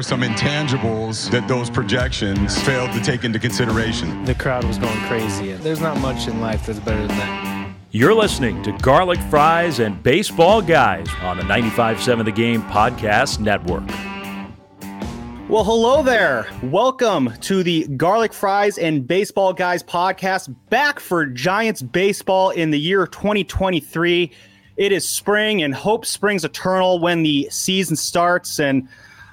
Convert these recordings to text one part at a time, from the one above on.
Are some intangibles that those projections failed to take into consideration. The crowd was going crazy. There's not much in life that's better than that. You're listening to Garlic Fries and Baseball Guys on the 95.7 The Game Podcast Network. Well, hello there. Welcome to the Garlic Fries and Baseball Guys podcast, back for Giants baseball in the year 2023. It is spring, and hope springs eternal when the season starts. And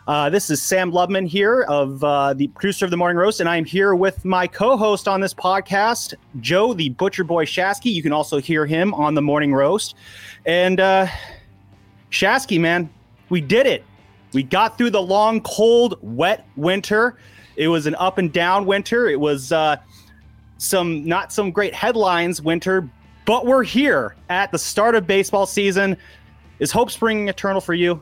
uh, this is Sam Lubman here, of uh, the producer of the Morning Roast, and I'm here with my co-host on this podcast, Joe the Butcher Boy Shasky. You can also hear him on the Morning Roast. And uh, Shasky, man, we did it. We got through the long, cold, wet winter. It was an up and down winter. It was uh, some not some great headlines winter, but we're here at the start of baseball season. Is hope springing eternal for you?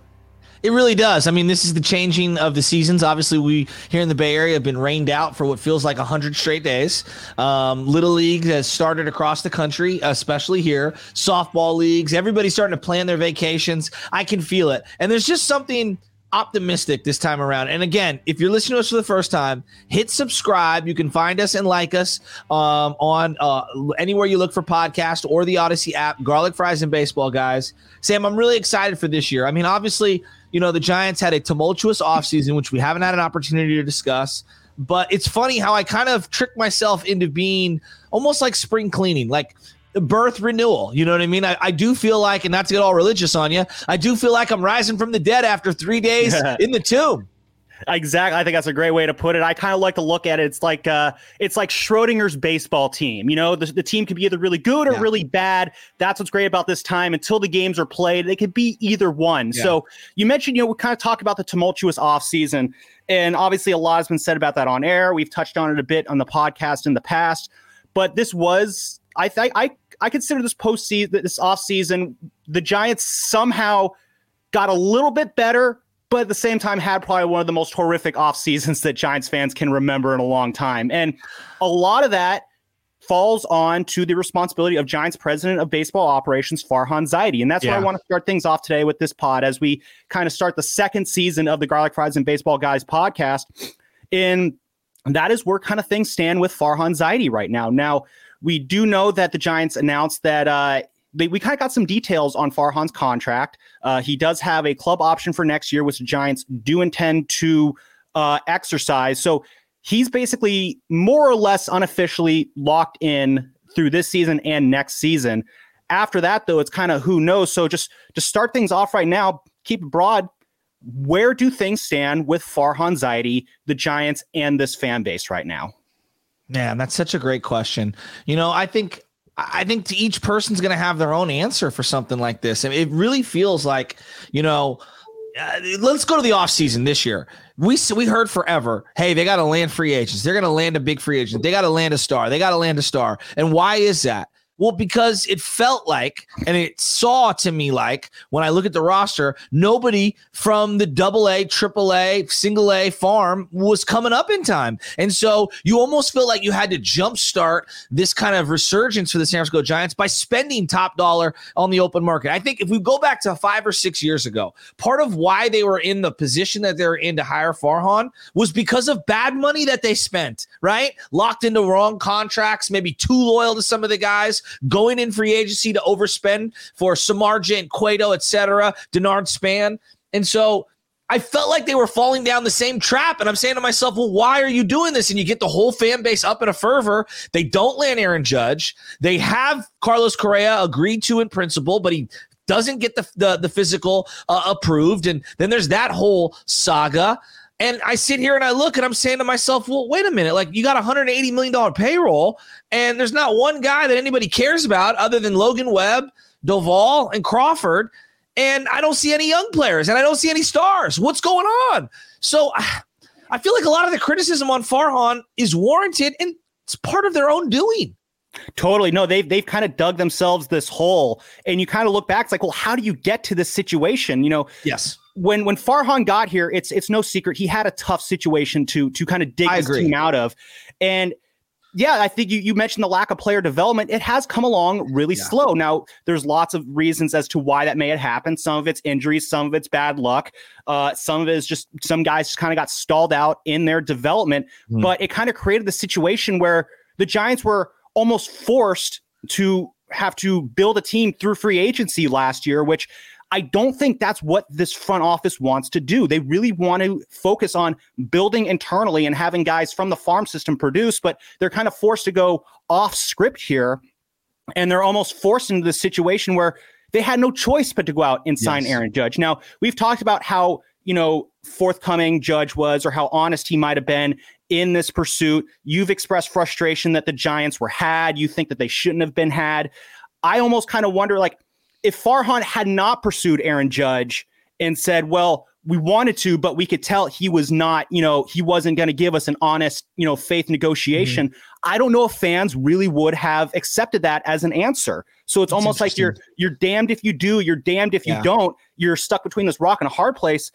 It really does. I mean, this is the changing of the seasons. Obviously, we here in the Bay Area have been rained out for what feels like 100 straight days. Um, Little League has started across the country, especially here. Softball leagues, everybody's starting to plan their vacations. I can feel it. And there's just something optimistic this time around. And again, if you're listening to us for the first time, hit subscribe. You can find us and like us um, on uh, anywhere you look for podcast or the Audacy app. Garlic fries and baseball, guys. Sam, I'm really excited for this year. I mean, obviously, you know the Giants had a tumultuous offseason, which we haven't had an opportunity to discuss. But it's funny how I kind of tricked myself into being almost like spring cleaning, like birth renewal. You know what I mean? I, I do feel like, and not to get all religious on you, I do feel like I'm rising from the dead after three days in the tomb. Exactly. I think that's a great way to put it. I kind of like to look at it. It's like uh it's like Schrodinger's baseball team. You know, the, the team could be either really good or yeah. really bad. That's what's great about this time. Until the games are played, they could be either one. Yeah. So you mentioned, you know, we kind of talk about the tumultuous offseason. And obviously a lot has been said about that on air. We've touched on it a bit on the podcast in the past. But this was I think I I consider this postseason this offseason, the Giants somehow got a little bit better but at the same time had probably one of the most horrific off seasons that Giants fans can remember in a long time. And a lot of that falls on to the responsibility of Giants president of baseball operations, Farhan Zaidi. And that's yeah. why I want to start things off today with this pod as we kind of start the second season of the Garlic Fries and Baseball Guys podcast. And that is where kind of things stand with Farhan Zaidi right now. Now, we do know that the Giants announced that uh, they, we kind of got some details on Farhan's contract. Uh, he does have a club option for next year, which the Giants do intend to uh, exercise. So he's basically more or less unofficially locked in through this season and next season. After that, though, it's kind of who knows. So just to start things off right now, keep it broad. Where do things stand with Farhan Zaidi, the Giants, and this fan base right now? Man, that's such a great question. You know, I think I think to each person's going to have their own answer for something like this. and it really feels like, you know, uh, let's go to the offseason this year. We we heard forever, hey, they got to land free agents. They're going to land a big free agent. They got to land a star. They got to land a star. And why is that? Well, because it felt like, and it saw to me like, when I look at the roster, nobody from the double A, triple A, single A farm was coming up in time. And so you almost feel like you had to jumpstart this kind of resurgence for the San Francisco Giants by spending top dollar on the open market. I think if we go back to five or six years ago, part of why they were in the position that they were in to hire Farhan was because of bad money that they spent, right? Locked into wrong contracts, maybe too loyal to some of the guys going in free agency to overspend for Samardzija, Cueto, etc., Denard Span. And so I felt like they were falling down the same trap. And I'm saying to myself, well, why are you doing this? And you get the whole fan base up in a fervor. They don't land Aaron Judge. They have Carlos Correa agreed to in principle, but he doesn't get the, the, the physical uh, approved. And then there's that whole saga. And I sit here and I look and I'm saying to myself, well, wait a minute. Like, you got a $180 million payroll, and there's not one guy that anybody cares about other than Logan Webb, Doval, and Crawford. And I don't see any young players and I don't see any stars. What's going on? So I feel like a lot of the criticism on Farhan is warranted and it's part of their own doing. Totally. No, they've they've kind of dug themselves this hole. And you kind of look back, it's like, well, how do you get to this situation? You know, yes. When when Farhan got here, it's it's no secret he had a tough situation to to kind of dig I his agree. team out of. And yeah, I think you, you mentioned the lack of player development. It has come along really Yeah. slow. Now, there's lots of reasons as to why that may have happened. Some of it's injuries, some of it's bad luck. Uh, some of it is just some guys just kind of got stalled out in their development. Hmm. But it kind of created the situation where the Giants were almost forced to have to build a team through free agency last year, which I don't think that's what this front office wants to do. They really want to focus on building internally and having guys from the farm system produce, but they're kind of forced to go off script here. And they're almost forced into this situation where they had no choice but to go out and sign Yes. Aaron Judge. Now, we've talked about how, you know, forthcoming Judge was or how honest he might have been in this pursuit. You've expressed frustration that the Giants were had. You think that they shouldn't have been had. I almost kind of wonder like if Farhan had not pursued Aaron Judge and said, well, we wanted to, but we could tell he was not, you know, he wasn't going to give us an honest, you know, faith negotiation. Mm-hmm. I don't know if fans really would have accepted that as an answer. So it's That's almost like you're you're damned if you do, you're damned if you don't. You're stuck between this rock and a hard place.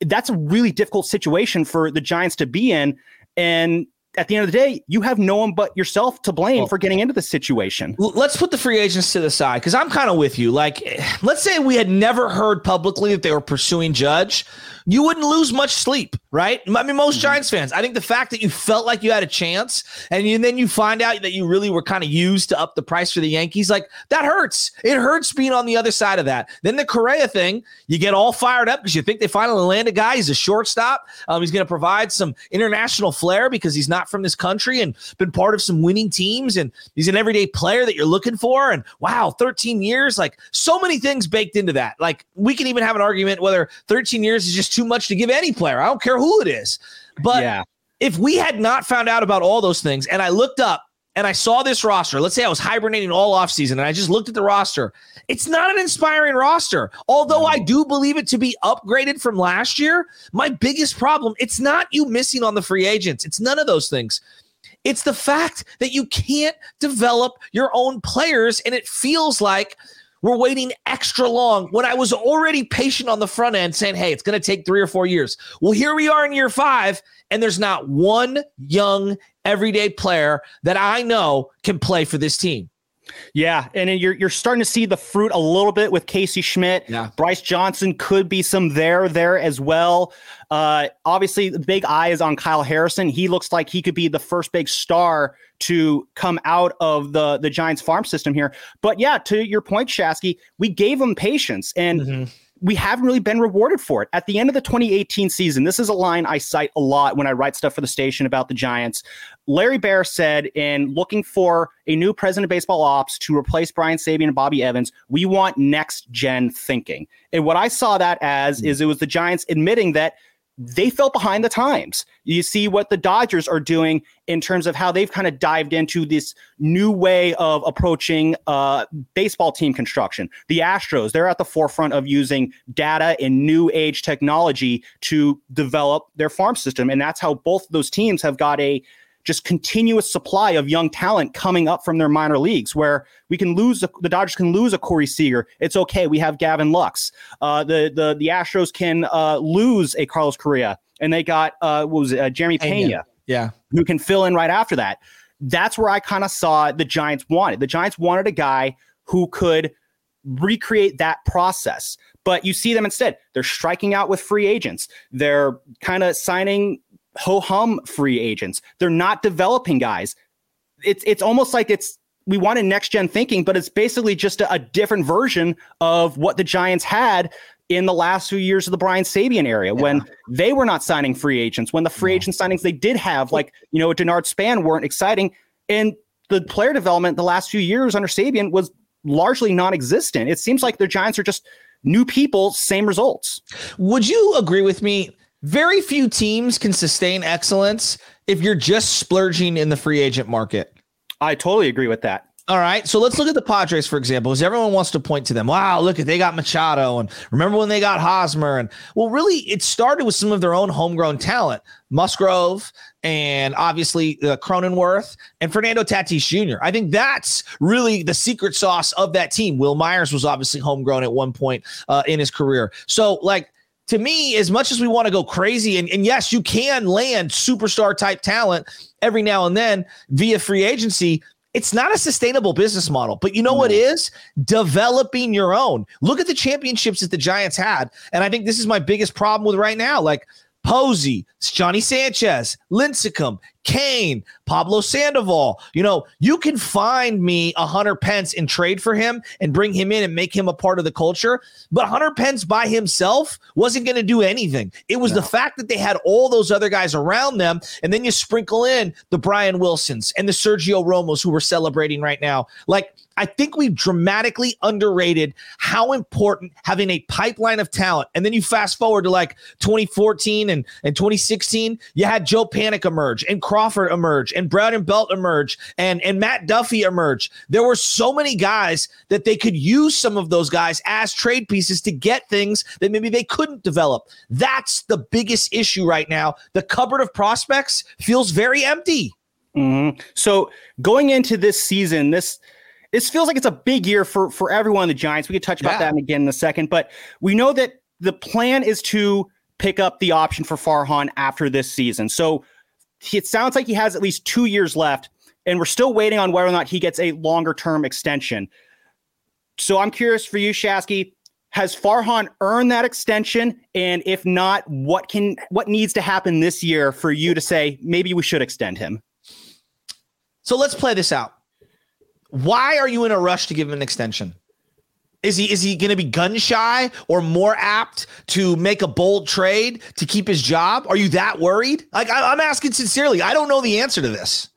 That's a really difficult situation for the Giants to be in. And at the end of the day, you have no one but yourself to blame Well- for getting into this situation. Let's put the free agents to the side because I'm kind of with you. Like, eh, let's say we had never heard publicly that they were pursuing Judge. You wouldn't lose much sleep, right? I mean, most Giants fans. I think the fact that you felt like you had a chance and, you, then you find out that you really were kind of used to up the price for the Yankees, like that hurts. It hurts being on the other side of that. Then the Correa thing, you get all fired up because you think they finally land a guy. He's a shortstop. Um, he's going to provide some international flair because he's not from this country and been part of some winning teams. And he's an everyday player that you're looking for. And wow, 13 years, like so many things baked into that. Like we can even have an argument whether 13 years is just too much to give any player. I don't care who it is. But yeah. if we had not found out about all those things and I looked up and I saw this roster, let's say I was hibernating all offseason and I just looked at the roster, it's not an inspiring roster. Although I do believe it to be upgraded from last year, my biggest problem, it's not you missing on the free agents. It's none of those things. It's the fact that you can't develop your own players and it feels like we're waiting extra long when I was already patient on the front end saying, hey, it's going to take three or four years. Well, here we are in year five, and there's not one young everyday player that I know can play for this team. Yeah, and you're you're starting to see the fruit a little bit with Casey Schmitt. Yeah. Bryce Johnson could be some there there as well. Uh, obviously, the big eye is on Kyle Harrison. He looks like he could be the first big star to come out of the the Giants farm system here. But yeah, to your point, Shasky, we gave him patience and. We haven't really been rewarded for it. At the end of the 2018 season, this is a line I cite a lot when I write stuff for the station about the Giants. Larry Baer said, in looking for a new president of baseball ops to replace Brian Sabean and Bobby Evans, we want next gen thinking. And what I saw that as hmm. is it was the Giants admitting that they fell behind the times. You see what the Dodgers are doing in terms of how they've kind of dived into this new way of approaching uh, baseball team construction. The Astros, they're at the forefront of using data and new age technology to develop their farm system. And that's how both those teams have got a just continuous supply of young talent coming up from their minor leagues where we can lose a, the Dodgers can lose a Corey Seager. It's okay. We have Gavin Lux. Uh, the the the Astros can uh, lose a Carlos Correa, and they got uh, what was it, uh, Jeremy Pena, Pena. Yeah. who can fill in right after that. That's where I kind of saw the Giants wanted. The Giants wanted a guy who could recreate that process. But you see them instead. They're striking out with free agents. They're kind of signing ho hum free agents. They're not developing guys. It's it's almost like it's we wanted next gen thinking, but it's basically just a, a different version of what the Giants had in the last few years of the Brian Sabean area when they were not signing free agents, when the free agent signings they did have, like you know, a Denard Span weren't exciting. And the player development the last few years under Sabean was largely non-existent. It seems like the Giants are just new people, same results. Would you agree with me very few teams can sustain excellence if you're just splurging in the free agent market. I totally agree with that. All right. So let's look at the Padres, for example, because everyone wants to point to them. Wow, look at they got Machado. And remember when they got Hosmer? And well, really, it started with some of their own homegrown talent. Musgrove and obviously uh, Cronenworth and Fernando Tatis Jr. I think that's really the secret sauce of that team. Wil Myers was obviously homegrown at one point uh, in his career. So, like, to me, as much as we want to go crazy, and, and yes, you can land superstar type talent every now and then via free agency it's not a sustainable business model. But you know what is? Developing your own. Look at the championships that the Giants had. And I think this is my biggest problem with right now. Like Posey, Johnny Sanchez, Lincecum, Cain, Pablo Sandoval. You know, you can find me a Hunter Pence and trade for him and bring him in and make him a part of the culture. But Hunter Pence by himself wasn't going to do anything. It was no. the fact that they had all those other guys around them. And then you sprinkle in the Brian Wilsons and the Sergio Romos who we're celebrating right now. Like, I think we've dramatically underrated how important having a pipeline of talent. And then you fast forward to like 2014 and, and 2016, you had Joe Panik emerge and Crawford emerge and Brandon Belt emerge and, and Matt Duffy emerge. There were so many guys that they could use some of those guys as trade pieces to get things that maybe they couldn't develop. That's the biggest issue right now. The cupboard of prospects feels very empty. Mm-hmm. So going into this season, this – this feels like it's a big year for for everyone in the Giants. We could touch about yeah. that again in a second, but we know that the plan is to pick up the option for Farhan after this season. So it sounds like he has at least two years left, and we're still waiting on whether or not he gets a longer term extension. So I'm curious for you, Shasky. Has Farhan earned that extension? And if not, what can what needs to happen this year for you to say maybe we should extend him? So let's play this out. Why are you in a rush to give him an extension? Is he is he going to be gun shy or more apt to make a bold trade to keep his job? Are you that worried? Like I, I'm asking sincerely. I don't know the answer to this.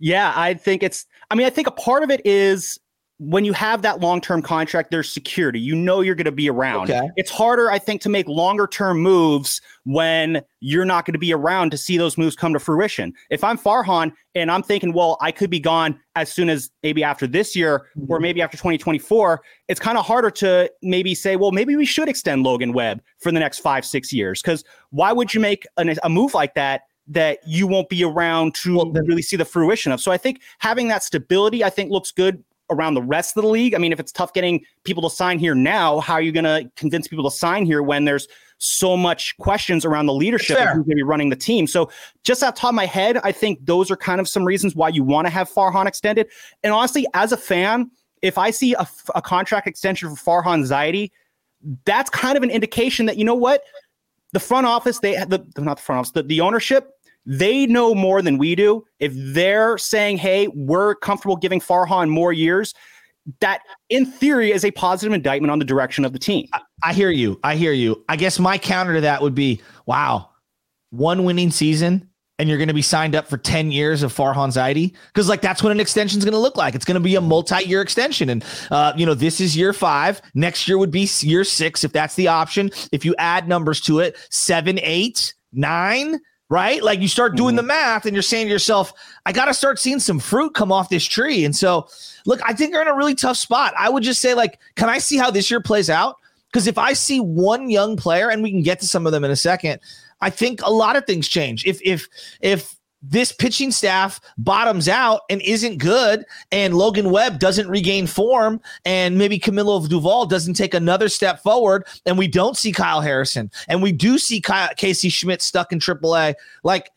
Yeah, I think it's. I mean, I think a part of it is when you have that long-term contract, there's security. You know you're going to be around. Okay. It's harder, I think, to make longer-term moves when you're not going to be around to see those moves come to fruition. If I'm Farhan and I'm thinking, well, I could be gone as soon as maybe after this year mm-hmm. or maybe after 2024, it's kind of harder to maybe say, well, maybe we should extend Logan Webb for the next five, six years. Because why would you make an, a move like that that you won't be around to well, really see the fruition of. So I think having that stability, I think looks good around the rest of the league. I mean, if it's tough getting people to sign here now, how are you going to convince people to sign here when there's so much questions around the leadership of who's going to be running the team? So, just off top of my head, I think those are kind of some reasons why you want to have Farhan extended. And honestly, as a fan, if I see a, a contract extension for Farhan Zaidi, that's kind of an indication that you know what the front office, they the not the front office, the, the ownership they know more than we do. If they're saying, hey, we're comfortable giving Farhan more years, that in theory is a positive indictment on the direction of the team. I, I hear you. I hear you. I guess my counter to that would be wow, one winning season and you're going to be signed up for 10 years of Farhan Zaidi because like that's what an extension is going to look like. It's going to be a multi-year extension. And, uh, you know, this is year five. Next year would be year six. If that's the option, if you add numbers to it, seven, eight, nine, right? Like you start doing mm-hmm. the math and you're saying to yourself, I got to start seeing some fruit come off this tree. And so, look, I think they're in a really tough spot. I would just say, like, can I see how this year plays out? Because if I see one young player, and we can get to some of them in a second, I think a lot of things change. If if if this pitching staff bottoms out and isn't good, and Logan Webb doesn't regain form, and maybe Camilo Doval doesn't take another step forward, and we don't see Kyle Harrison, and we do see Kyle, Casey Schmitt stuck in AAA, like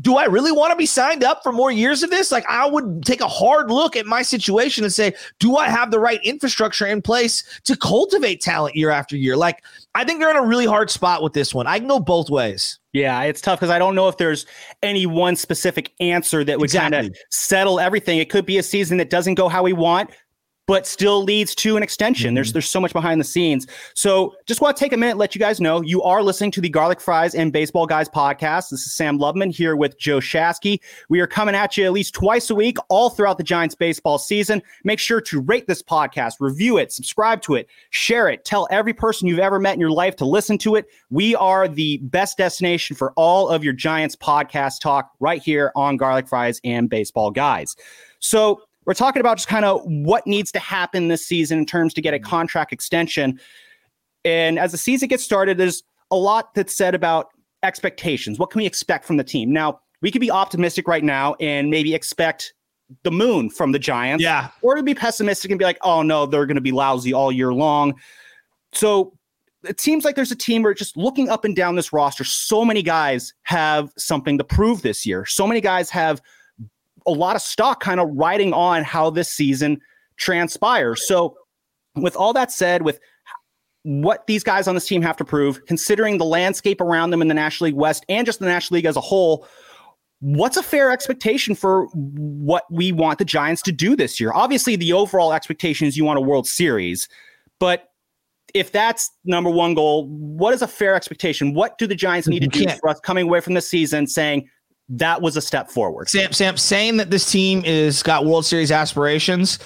do I really want to be signed up for more years of this? Like, I would take a hard look at my situation and say, do I have the right infrastructure in place to cultivate talent year after year? Like, I think they're in a really hard spot with this one. I can go both ways. Yeah, it's tough because I don't know if there's any one specific answer that would exactly. kind of settle everything. It could be a season that doesn't go how we want. But still leads to an extension. Mm-hmm. There's there's so much behind the scenes. So just want to take a minute, let you guys know you are listening to the Garlic Fries and Baseball Guys podcast. This is Sam Lubman here with Joe Shasky. We are coming at you at least twice a week, all throughout the Giants baseball season. Make sure to rate this podcast, review it, subscribe to it, share it, tell every person you've ever met in your life to listen to it. We are the best destination for all of your Giants podcast talk right here on Garlic Fries and Baseball Guys. So we're talking about just kind of what needs to happen this season in terms to get a mm-hmm. contract extension. And as the season gets started, there's a lot that's said about expectations. What can we expect from the team? Now, we could be optimistic right now and maybe expect the moon from the Giants. Yeah. Or to be pessimistic and be like, oh no, they're going to be lousy all year long. So it seems like there's a team where just looking up and down this roster, so many guys have something to prove this year. So many guys have a lot of stock kind of riding on how this season transpires. So, with all that said, with what these guys on this team have to prove, considering the landscape around them in the National League West and just the National League as a whole, what's a fair expectation for what we want the Giants to do this year? Obviously, the overall expectation is you want a World Series, but if that's number one goal, what is a fair expectation? What do the Giants need to do for us coming away from the season saying that was a step forward. Sam, Sam, saying that this team is got World Series aspirations.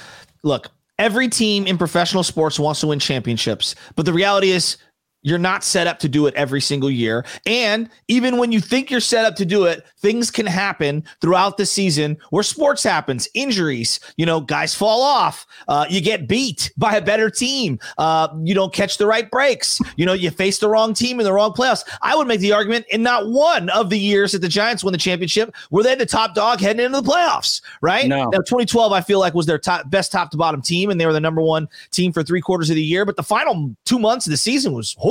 Look, every team in professional sports wants to win championships, but the reality is you're not set up to do it every single year. And even when you think you're set up to do it, things can happen throughout the season where sports happens, injuries, you know, guys fall off, uh, you get beat by a better team, uh, you don't catch the right breaks, you know, you face the wrong team in the wrong playoffs. I would make the argument in not one of the years that the Giants won the championship were they the top dog heading into the playoffs, right? No. Now, 2012, I feel like was their top, best top to bottom team, and they were the number one team for three quarters of the year. But the final two months of the season was horrible.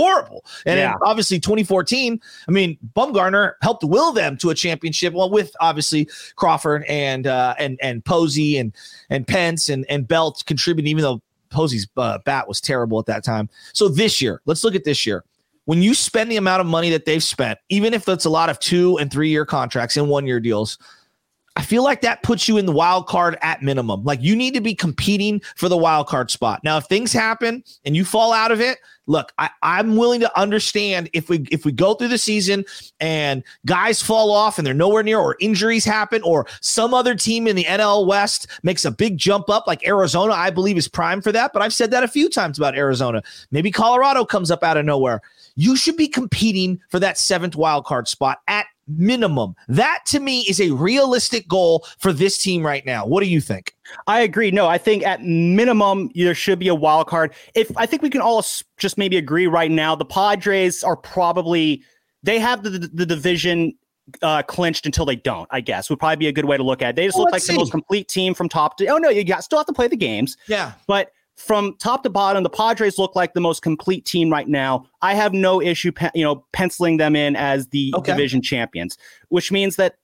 And yeah. obviously 2014, I mean, Bumgarner helped will them to a championship. Well, with obviously Crawford and uh, and and Posey and and Pence and and Belt contributing, even though Posey's uh, bat was terrible at that time. So this year, let's look at this year. When you spend the amount of money that they've spent, even if it's a lot of two and three year contracts and one year deals, I feel like that puts you in the wild card at minimum. Like you need to be competing for the wild card spot. Now, if things happen and you fall out of it, look, I, I'm willing to understand if we if we go through the season and guys fall off and they're nowhere near, or injuries happen, or some other team in the NL West makes a big jump up, like Arizona, I believe is prime for that. But I've said that a few times about Arizona. Maybe Colorado comes up out of nowhere. You should be competing for that seventh wild card spot at minimum. That to me is a realistic goal for this team right now. What do you think? I agree. No, I think at minimum there should be a wild card. If I think we can all just maybe agree right now, the Padres are probably they have the the, the division uh, clinched until they don't. I guess would probably be a good way to look at. it. They just well, look like see. the most complete team from top to. Oh no, you got still have to play the games. Yeah, but from top to bottom, the Padres look like the most complete team right now. I have no issue, you know, penciling them in as the okay. division champions, which means that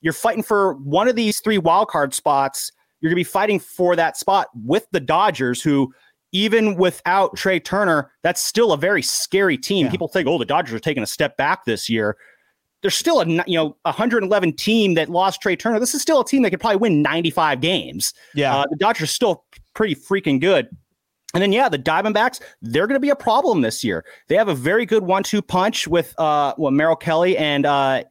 you're fighting for one of these three wild card spots. You're going to be fighting for that spot with the Dodgers, who even without Trea Turner, that's still a very scary team. Yeah. People think, oh, the Dodgers are taking a step back this year. There's still a you know 111 team that lost Trea Turner. This is still a team that could probably win 95 games. Yeah, uh, the Dodgers still pretty freaking good. And then, yeah, the Diamondbacks, they're going to be a problem this year. They have a very good one two punch with uh, well, Merrill Kelly and uh,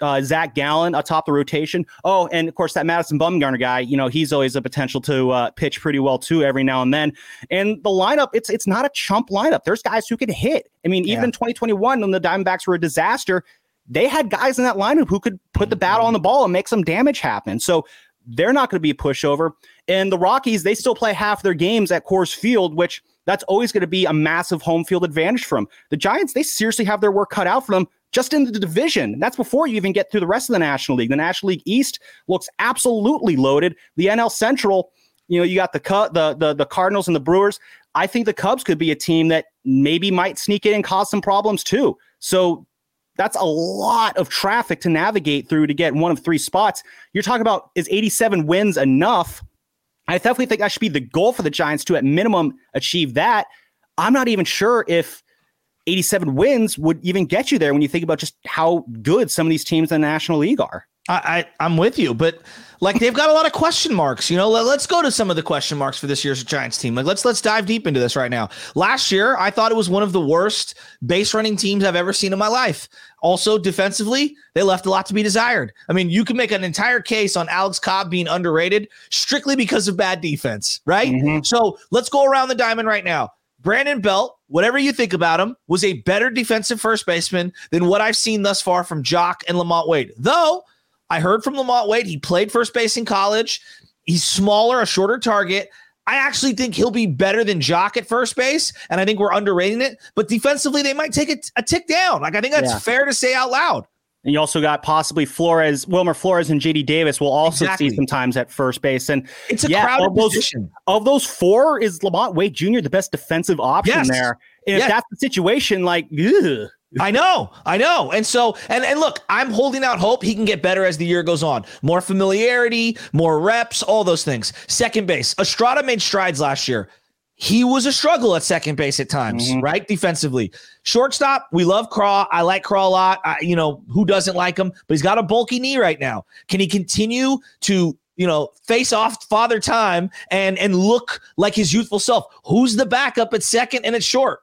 uh, Zach Gallen atop the rotation. Oh, and of course, that Madison Bumgarner guy, you know, he's always a potential to uh, pitch pretty well too every now and then. And the lineup, it's it's not a chump lineup. There's guys who can hit. I mean, even yeah. in 2021, when the Diamondbacks were a disaster, they had guys in that lineup who could put the bat on the ball and make some damage happen. So they're not going to be a pushover. And the Rockies, they still play half their games at Coors Field, which that's always going to be a massive home field advantage for them. The Giants, they seriously have their work cut out for them just in the division. That's before you even get through the rest of the National League. The National League East looks absolutely loaded. The NL Central, you know, you got the the the, the Cardinals and the Brewers. I think the Cubs could be a team that maybe might sneak in and cause some problems too. So that's a lot of traffic to navigate through to get one of three spots. You're talking about is 87 wins enough? I definitely think that should be the goal for the Giants to at minimum achieve that. I'm not even sure if 87 wins would even get you there when you think about just how good some of these teams in the National League are. I, I am with you, but like they've got a lot of question marks. You know, Let, us go to some of the question marks for this year's Giants team. Like let's let's dive deep into this right now. Last year, I thought it was one of the worst base running teams I've ever seen in my life. Also, defensively, they left a lot to be desired. I mean, you can make an entire case on Alex Cobb being underrated strictly because of bad defense, right? Mm-hmm. So let's go around the diamond right now. Brandon Belt, whatever you think about him, was a better defensive first baseman than what I've seen thus far from Joc and LaMonte Wade. Though I heard from LaMonte Wade, he played first base in college. He's smaller, a shorter target. I actually think he'll be better than Joc at first base, and I think we're underrating it. But defensively, they might take a, a tick down. Like I think that's yeah. fair to say out loud. And you also got possibly Flores, Wilmer Flores, and JD Davis will also exactly. see sometimes at first base. And it's a yeah, crowded of those, position. Of those four, is LaMonte Wade Jr. the best defensive option yes. there? And yes. if that's the situation, like, ugh. I know, I know. And so, and and look, I'm holding out hope he can get better as the year goes on. More familiarity, more reps, all those things. Second base, Estrada made strides last year he was a struggle at second base at times, mm-hmm. right? Defensively. Shortstop, we love Craw. I like Craw a lot. I, you know, who doesn't like him? But he's got a bulky knee right now. Can he continue to, you know, face off father time and and look like his youthful self? Who's the backup at second and at short?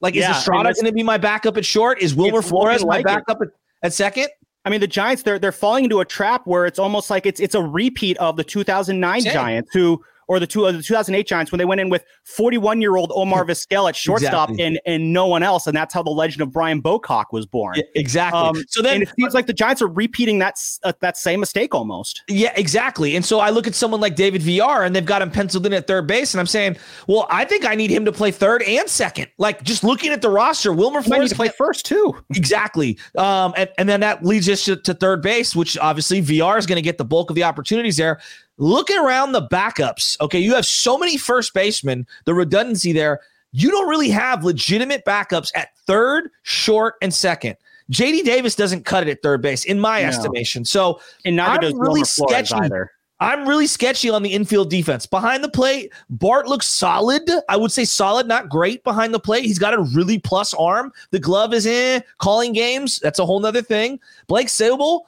Like, yeah, is Estrada going to be my backup at short? Is Wilmer Flores my like backup at, at second? I mean, the Giants they're they're falling into a trap where it's almost like it's it's a repeat of the 2009 Same. Giants who or the, two, uh, the 2008 Giants when they went in with 41 year old Omar Vizquel at shortstop exactly. and and no one else, and that's how the legend of Brian Bocock was born. Yeah, exactly. Um, so then it seems like the Giants are repeating that uh, that same mistake almost. Yeah, exactly. And so I look at someone like David Villar and they've got him penciled in at third base, and I'm saying, well, I think I need him to play third and second. Like just looking at the roster, Wilmer Flores to play first too. Exactly. Um, and, and then that leads us to, to third base, which obviously Villar is going to get the bulk of the opportunities there. Looking around the backups, okay, you have so many first basemen, the redundancy there. You don't really have legitimate backups at third, short, and second. JD Davis doesn't cut it at third base, in my no. estimation. So, and neither I'm does really sketchy. Either. I'm really sketchy on the infield defense. Behind the plate, Bart looks solid. I would say solid, not great behind the plate. He's got a really plus arm. The glove is in calling games. That's a whole nother thing. Blake Sabol,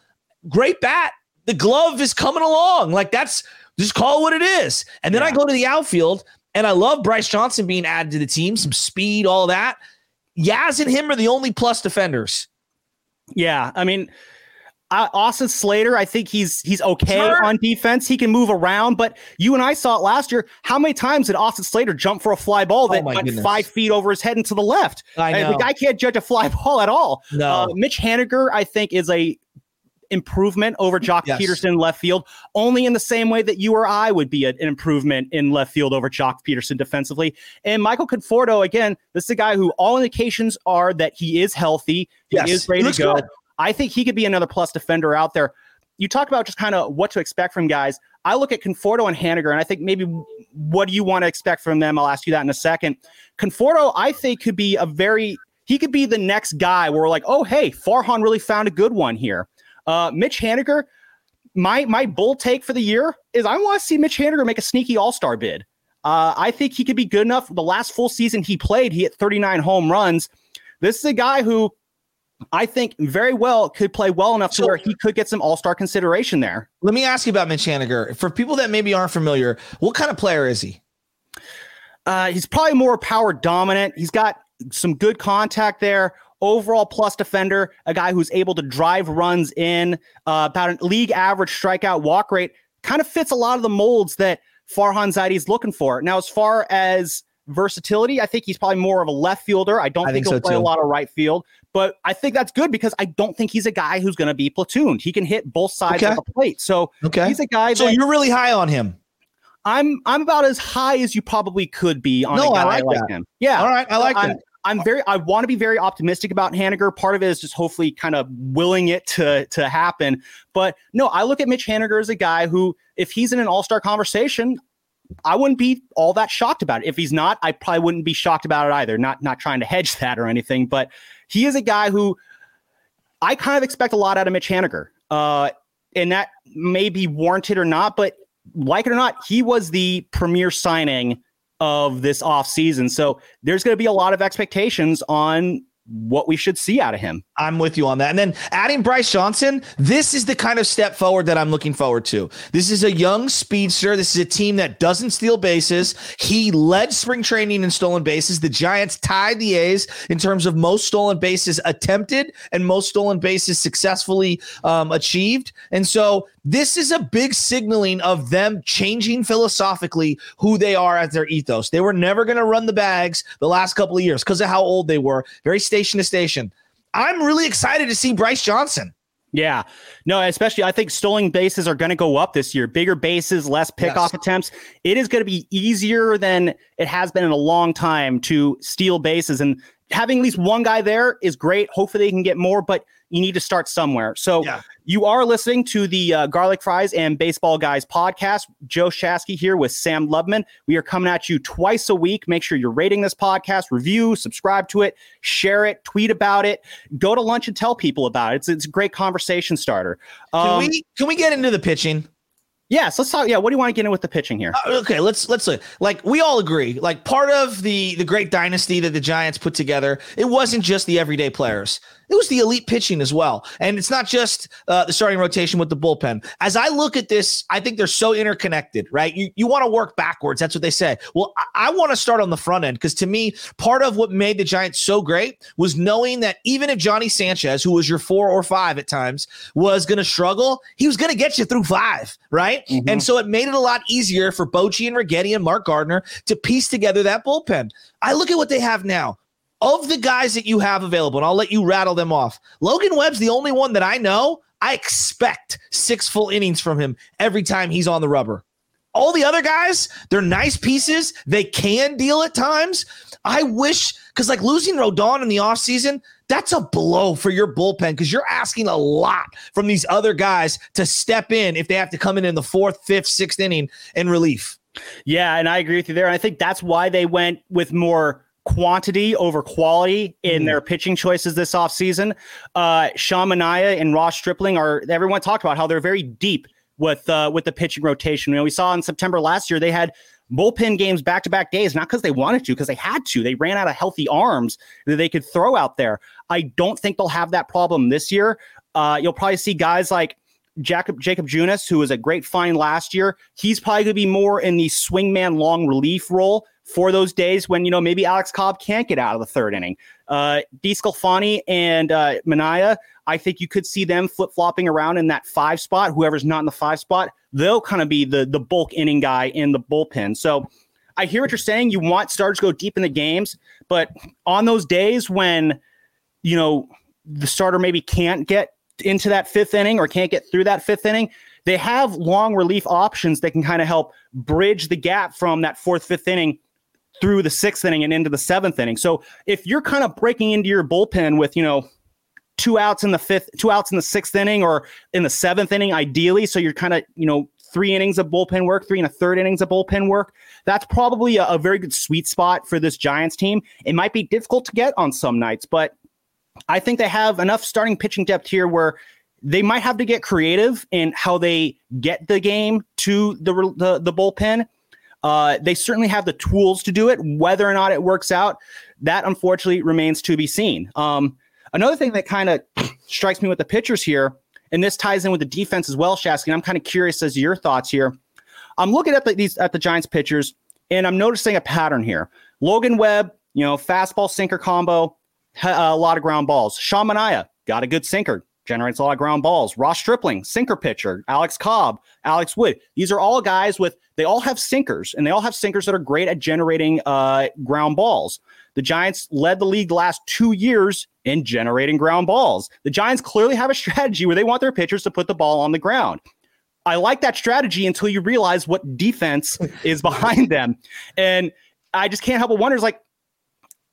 great bat, the glove is coming along. Like that's just call what it is. And then yeah. I go to the outfield and I love Bryce Johnson being added to the team, some speed, all that. Yaz and him are the only plus defenders. Yeah, I mean, uh, Austin Slater, I think he's he's okay sure. on defense. He can move around, but you and I saw it last year. How many times did Austin Slater jump for a fly ball oh that oh went goodness. five feet over his head and to the left? I know. the guy can't judge a fly ball at all. No. Uh, Mitch Haniger, I think, is a improvement over Joc yes. Pederson left field, only in the same way that you or I would be an improvement in left field over Joc Pederson defensively. And Michael Conforto, again, this is a guy who all indications are that he is healthy, he yes. is ready to go. Good. I think he could be another plus defender out there. You talk about just kind of what to expect from guys. I look at Conforto and Haniger, and I think maybe what do you want to expect from them? I'll ask you that in a second. Conforto, I think, could be a very he could be the next guy where we're like, oh, hey, Farhan really found a good one here. Uh, Mitch Haniger, my my bull take for the year is I want to see Mitch Haniger make a sneaky All Star bid. Uh, I think he could be good enough. The last full season he played, he hit 39 home runs. This is a guy who I think very well could play well enough so, to where he could get some All Star consideration there. Let me ask you about Mitch Haniger. For people that maybe aren't familiar, what kind of player is he? Uh, he's probably more power dominant. He's got some good contact there overall plus defender, a guy who's able to drive runs in, uh, about a league average strikeout walk rate, kind of fits a lot of the molds that Farhan Zaidi is looking for. Now, as far as versatility, I think he's probably more of a left fielder. I don't I think, think, he'll so play too. a lot of right field, but I think that's good because I don't think he's a guy who's going to be platooned. He can hit both sides okay. of the plate. So okay. he's a guy. So you're really high on him. I'm I'm about as high as you probably could be on no, a guy I like, like him. Yeah. All right. I like I'm, that. I'm very I want to be very optimistic about Haniger. Part of it is just hopefully kind of willing it to to happen. But no, I look at Mitch Haniger as a guy who, if he's in an all-star conversation, I wouldn't be all that shocked about it. If he's not, I probably wouldn't be shocked about it either. Not not trying to hedge that or anything, but he is a guy who I kind of expect a lot out of Mitch Haniger. Uh, and that may be warranted or not, but like it or not, he was the premier signing of this offseason. So there's going to be a lot of expectations on what we should see out of him. I'm with you on that. And then adding Bryce Johnson, this is the kind of step forward that I'm looking forward to. This is a young speedster. This is a team that doesn't steal bases. He led spring training in stolen bases. The Giants tied the A's in terms of most stolen bases attempted and most stolen bases successfully um, achieved. And so this is a big signaling of them changing philosophically who they are as their ethos. They were never going to run the bags the last couple of years because of how old they were, very station to station. I'm really excited to see Bryce Johnson. Yeah, no, especially I think stolen bases are going to go up this year. Bigger bases, less pickoff yes. attempts. It is going to be easier than it has been in a long time to steal bases. And having at least one guy there is great. Hopefully, they can get more, but you need to start somewhere. So yeah. You are listening to the uh, Garlic Fries and Baseball Guys podcast. Joe Shasky here with Sam Lubman. We are coming at you twice a week. Make sure you're rating this podcast, review, subscribe to it, share it, tweet about it, go to lunch and tell people about it. It's, it's a great conversation starter. Um, can we can we get into the pitching? Yes, let's talk. Yeah, what do you want to get in with the pitching here? Uh, okay, let's let's look. Like we all agree, like part of the the great dynasty that the Giants put together, it wasn't just the everyday players it was the elite pitching as well. And it's not just uh, the starting rotation with the bullpen. As I look at this, I think they're so interconnected, right? You, you want to work backwards. That's what they say. Well, I, I want to start on the front end because to me, part of what made the Giants so great was knowing that even if Johnny Sanchez, who was your four or five at times, was going to struggle, he was going to get you through five, right? Mm-hmm. And so it made it a lot easier for Bochy and Righetti and Mark Gardner to piece together that bullpen. I look at what they have now of the guys that you have available, and I'll let you rattle them off. Logan Webb's the only one that I know. I expect six full innings from him every time he's on the rubber. All the other guys, they're nice pieces. They can deal at times. I wish, because like losing Rodon in the offseason, that's a blow for your bullpen because you're asking a lot from these other guys to step in if they have to come in in the fourth, fifth, sixth inning in relief. Yeah, and I agree with you there. And I think that's why they went with more quantity over quality in mm. their pitching choices this offseason. Uh, Sean Manaea and Ross Stripling are everyone talked about how they're very deep with uh, with the pitching rotation. You know, we saw in September last year they had bullpen games back to back days, not because they wanted to, because they had to. They ran out of healthy arms that they could throw out there. I don't think they'll have that problem this year. Uh, you'll probably see guys like Jakob Jakob Junis, who was a great find last year. He's probably going to be more in the swingman long relief role for those days when, you know, maybe Alex Cobb can't get out of the third inning. Uh, DeSclafani and uh, Manaea, I think you could see them flip flopping around in that five spot. Whoever's not in the five spot, they'll kind of be the, the bulk inning guy in the bullpen. So I hear what you're saying. You want starters to go deep in the games, but on those days when, you know, the starter maybe can't get into that fifth inning or can't get through that fifth inning, they have long relief options that can kind of help bridge the gap from that fourth, fifth inning through the sixth inning and into the seventh inning. So if you're kind of breaking into your bullpen with, you know, two outs in the fifth, two outs in the sixth inning or in the seventh inning, ideally, so you're kind of, you know, three innings of bullpen work, three and a third innings of bullpen work. That's probably a, a very good sweet spot for this Giants team. It might be difficult to get on some nights, but I think they have enough starting pitching depth here where they might have to get creative in how they get the game to the the, the bullpen uh, they certainly have the tools to do it. Whether or not it works out, that unfortunately remains to be seen. Um, another thing that kind of strikes me with the pitchers here, and this ties in with the defense as well, Shasky. I'm kind of curious as to your thoughts here. I'm looking at the, these at the Giants pitchers, and I'm noticing a pattern here. Logan Webb, you know, fastball sinker combo, a lot of ground balls. Sean Manaea got a good sinker, generates a lot of ground balls. Ross Stripling, sinker pitcher. Alex Cobb, Alex Wood. These are all guys with, they all have sinkers, and they all have sinkers that are great at generating uh, ground balls. The Giants led the league the last two years in generating ground balls. The Giants clearly have a strategy where they want their pitchers to put the ball on the ground. I like that strategy until you realize what defense is behind them. And I just can't help but wonder is like,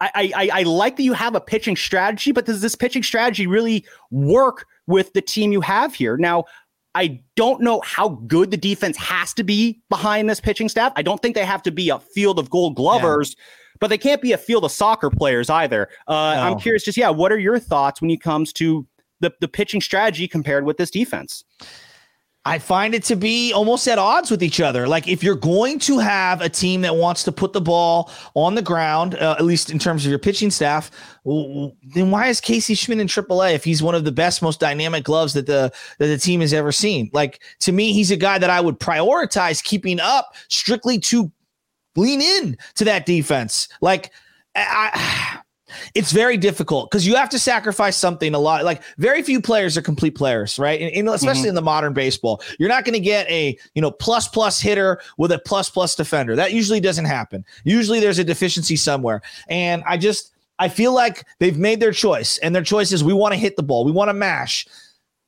I, I, I like that you have a pitching strategy, but does this pitching strategy really work with the team you have here? Now, I don't know how good the defense has to be behind this pitching staff. I don't think they have to be a field of gold glovers, yeah. but they can't be a field of soccer players either. Uh, no. I'm curious, just yeah, what are your thoughts when it comes to the, the pitching strategy compared with this defense? I find it to be almost at odds with each other. Like if you're going to have a team that wants to put the ball on the ground, uh, at least in terms of your pitching staff, then why is Casey Schmitt in AAA if he's one of the best, most dynamic gloves that the that the team has ever seen? Like to me, he's a guy that I would prioritize keeping up strictly to lean in to that defense. Like I it's very difficult because you have to sacrifice something a lot. Like very few players are complete players, right? And, and especially mm-hmm. in the modern baseball, you're not going to get a you know plus plus hitter with a plus plus defender. That usually doesn't happen. Usually there's a deficiency somewhere, and I just I feel like they've made their choice, and their choice is we want to hit the ball, we want to mash.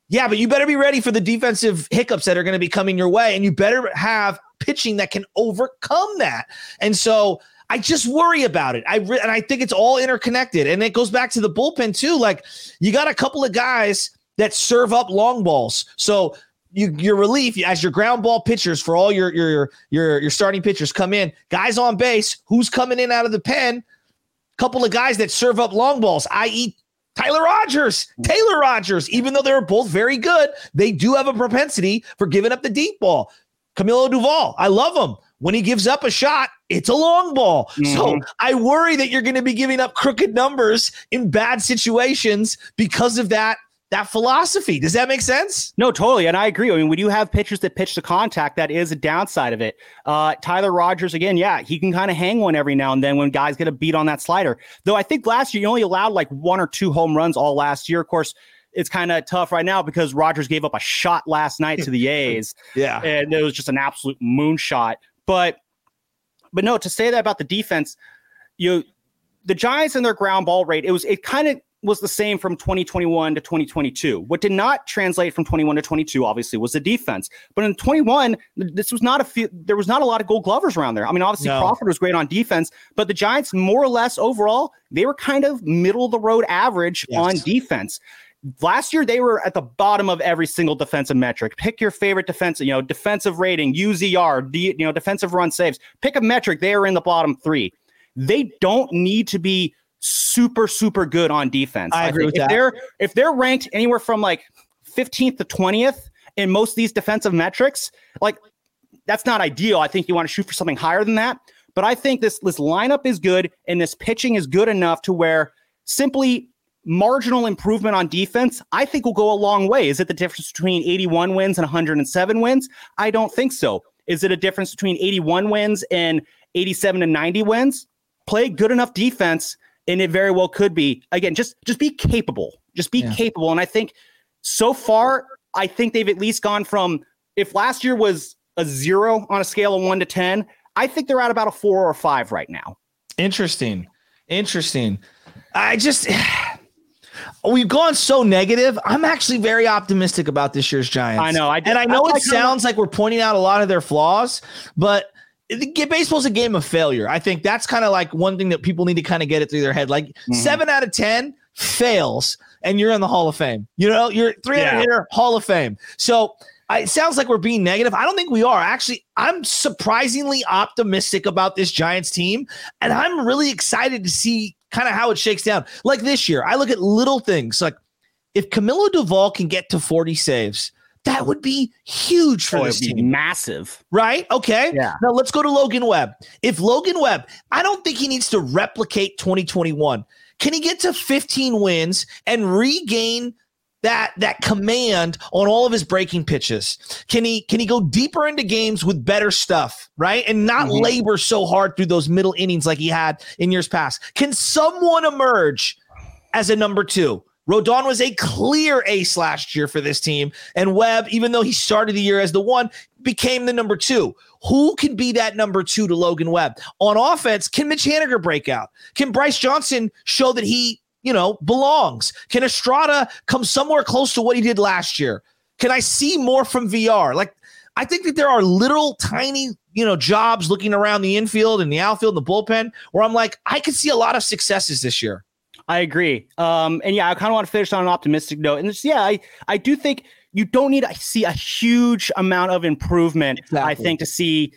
Yeah, but you better be ready for the defensive hiccups that are going to be coming your way, and you better have pitching that can overcome that. And so I just worry about it. I re- and I think it's all interconnected, and it goes back to the bullpen too. Like you got a couple of guys that serve up long balls, so. You, your relief as your ground ball pitchers for all your your your your starting pitchers come in. Guys on base, who's coming in out of the pen? Couple of guys that serve up long balls, i.e., Tyler Rogers, Taylor Rogers, even though they're both very good, they do have a propensity for giving up the deep ball. Camilo Doval, I love him. When he gives up a shot, it's a long ball. Mm-hmm. So I worry that you're going to be giving up crooked numbers in bad situations because of that that philosophy. Does that make sense? No, totally. And I agree. I mean, when you have pitchers that pitch to contact, that is a downside of it. Uh, Tyler Rogers, again, yeah, he can kind of hang one every now and then when guys get a beat on that slider. Though I think last year you only allowed like one or two home runs all last year. Of course, it's kind of tough right now because Rogers gave up a shot last night to the A's. yeah. And it was just an absolute moonshot. But but no, to say that about the defense, you the Giants and their ground ball rate, it was it kind of was the same from 2021 to 2022. What did not translate from 21 to 22, obviously, was the defense. But in 21, this was not a few, there was not a lot of gold glovers around there. I mean, obviously no. Crawford was great on defense, but the Giants, more or less overall, they were kind of middle of the road average yes. on defense. Last year, they were at the bottom of every single defensive metric. Pick your favorite defensive, you know, defensive rating, UZR, D, you know, defensive run saves. Pick a metric. They are in the bottom three. They don't need to be super, super good on defense. I, I agree with if that. They're if they're ranked anywhere from like 15th to 20th in most of these defensive metrics, like that's not ideal. I think you want to shoot for something higher than that. But I think this this lineup is good and this pitching is good enough to where simply marginal improvement on defense, I think will go a long way. Is it the difference between 81 wins and 107 wins? I don't think so. Is it a difference between 81 wins and 87 and 90 wins? Play good enough defense, and it very well could be. Again, just just be capable. Just be yeah. capable. And I think so far, I think they've at least gone from if last year was a zero on a scale of one to 10, I think they're at about a four or five right now. Interesting. Interesting. I just we've gone so negative. I'm actually very optimistic about this year's Giants. I know. I and I know I, it I sounds like we're pointing out a lot of their flaws, but baseball's a game of failure. I think that's kind of like one thing that people need to kind of get it through their head. Like mm-hmm. seven out of 10 fails and you're in the Hall of Fame. You know, you're 300 yeah. hitter Hall of Fame. So it sounds like we're being negative. I don't think we are. Actually, I'm surprisingly optimistic about this Giants team. And I'm really excited to see kind of how it shakes down. Like this year, I look at little things like if Camilo Doval can get to 40 saves, that would be huge for oh, this team. Massive. Right? Okay. Yeah. Now let's go to Logan Webb. If Logan Webb, I don't think he needs to replicate 2021. Can he get to 15 wins and regain that that command on all of his breaking pitches? Can he can he go deeper into games with better stuff, right? And not mm-hmm. labor so hard through those middle innings like he had in years past. Can someone emerge as a number 2? Rodon was a clear ace last year for this team, and Webb, even though he started the year as the one, became the number two. Who can be that number two to Logan Webb? On offense, can Mitch Haniger break out? Can Bryce Johnson show that he you know, belongs? Can Estrada come somewhere close to what he did last year? Can I see more from Villar? Like, I think that there are little tiny, you know, jobs looking around the infield and the outfield and the bullpen where I'm like, I could see a lot of successes this year. I agree. Um, and yeah, I kind of want to finish on an optimistic note. And yeah, I, I do think you don't need to see a huge amount of improvement, exactly. I think, to see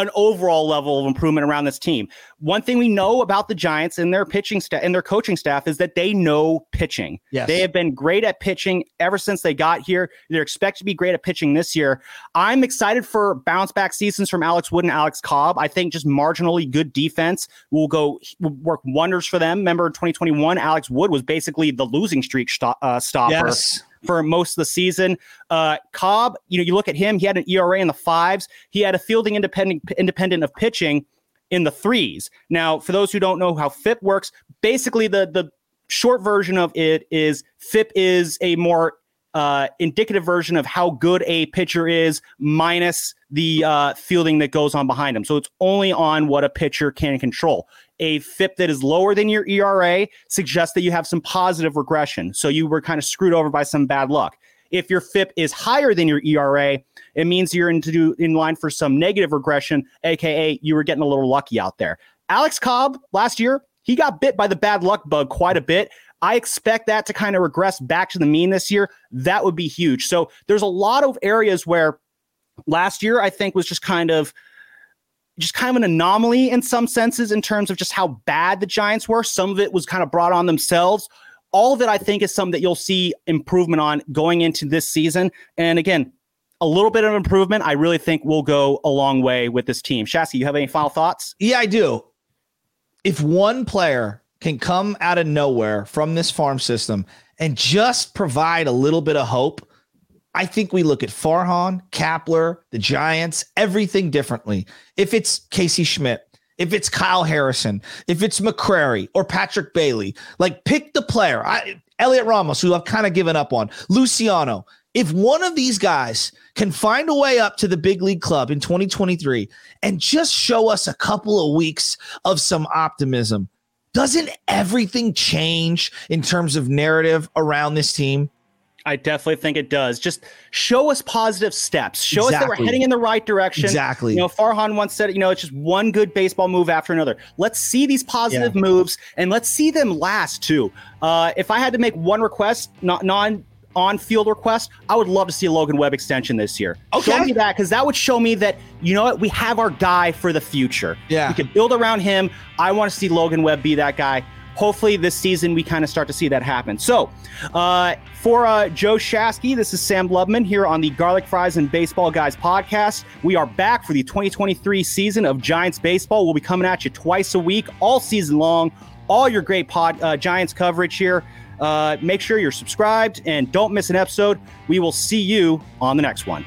an overall level of improvement around this team. One thing we know about the Giants and their pitching staff and their coaching staff is that they know pitching. Yes. They have been great at pitching ever since they got here. They're expected to be great at pitching this year. I'm excited for bounce back seasons from Alex Wood and Alex Cobb. I think just marginally good defense will go will work wonders for them. Remember in 2021, Alex Wood was basically the losing streak sto- uh, stopper. Yes. For most of the season, uh, Cobb, you know, you look at him. He had an ERA in the fives. He had a fielding independent independent of pitching in the threes. Now, for those who don't know how FIP works, basically the the short version of it is FIP is a more uh, indicative version of how good a pitcher is minus the uh, fielding that goes on behind him. So it's only on what a pitcher can control. A FIP that is lower than your ERA suggests that you have some positive regression. So you were kind of screwed over by some bad luck. If your FIP is higher than your ERA, it means you're into in line for some negative regression, aka you were getting a little lucky out there. Alex Cobb last year, he got bit by the bad luck bug quite a bit. I expect that to kind of regress back to the mean this year. That would be huge. So there's a lot of areas where last year I think was just kind of just kind of an anomaly in some senses in terms of just how bad the Giants were. Some of it was kind of brought on themselves. All of it, I think, is something that you'll see improvement on going into this season. And again, a little bit of improvement, I really think will go a long way with this team. Shasky, you have any final thoughts? Yeah, I do. If one player can come out of nowhere from this farm system and just provide a little bit of hope, I think we look at Farhan, Kapler, the Giants, everything differently. If it's Casey Schmitt, if it's Kyle Harrison, if it's McCray or Patrick Bailey, like pick the player. I, Heliot Ramos, who I've kind of given up on, Luciano. If one of these guys can find a way up to the big league club in 2023 and just show us a couple of weeks of some optimism, doesn't everything change in terms of narrative around this team? I definitely think it does. Just show us positive steps. Show us that we're heading in the right direction. Exactly. You know, Farhan once said, you know, it's just one good baseball move after another. Let's see these positive moves and let's see them last too. Uh, if I had to make one request, not non on field request, I would love to see a Logan Webb extension this year. Okay. Show me that because that would show me that, you know what, we have our guy for the future. Yeah. We can build around him. I want to see Logan Webb be that guy. Hopefully, this season we kind of start to see that happen. So, uh, for uh, Joe Shasky, this is Sam Lubman here on the Garlic Fries and Baseball Guys podcast. We are back for the 2023 season of Giants baseball. We'll be coming at you twice a week, all season long. All your great pod uh, Giants coverage here. Uh, make sure you're subscribed and don't miss an episode. We will see you on the next one.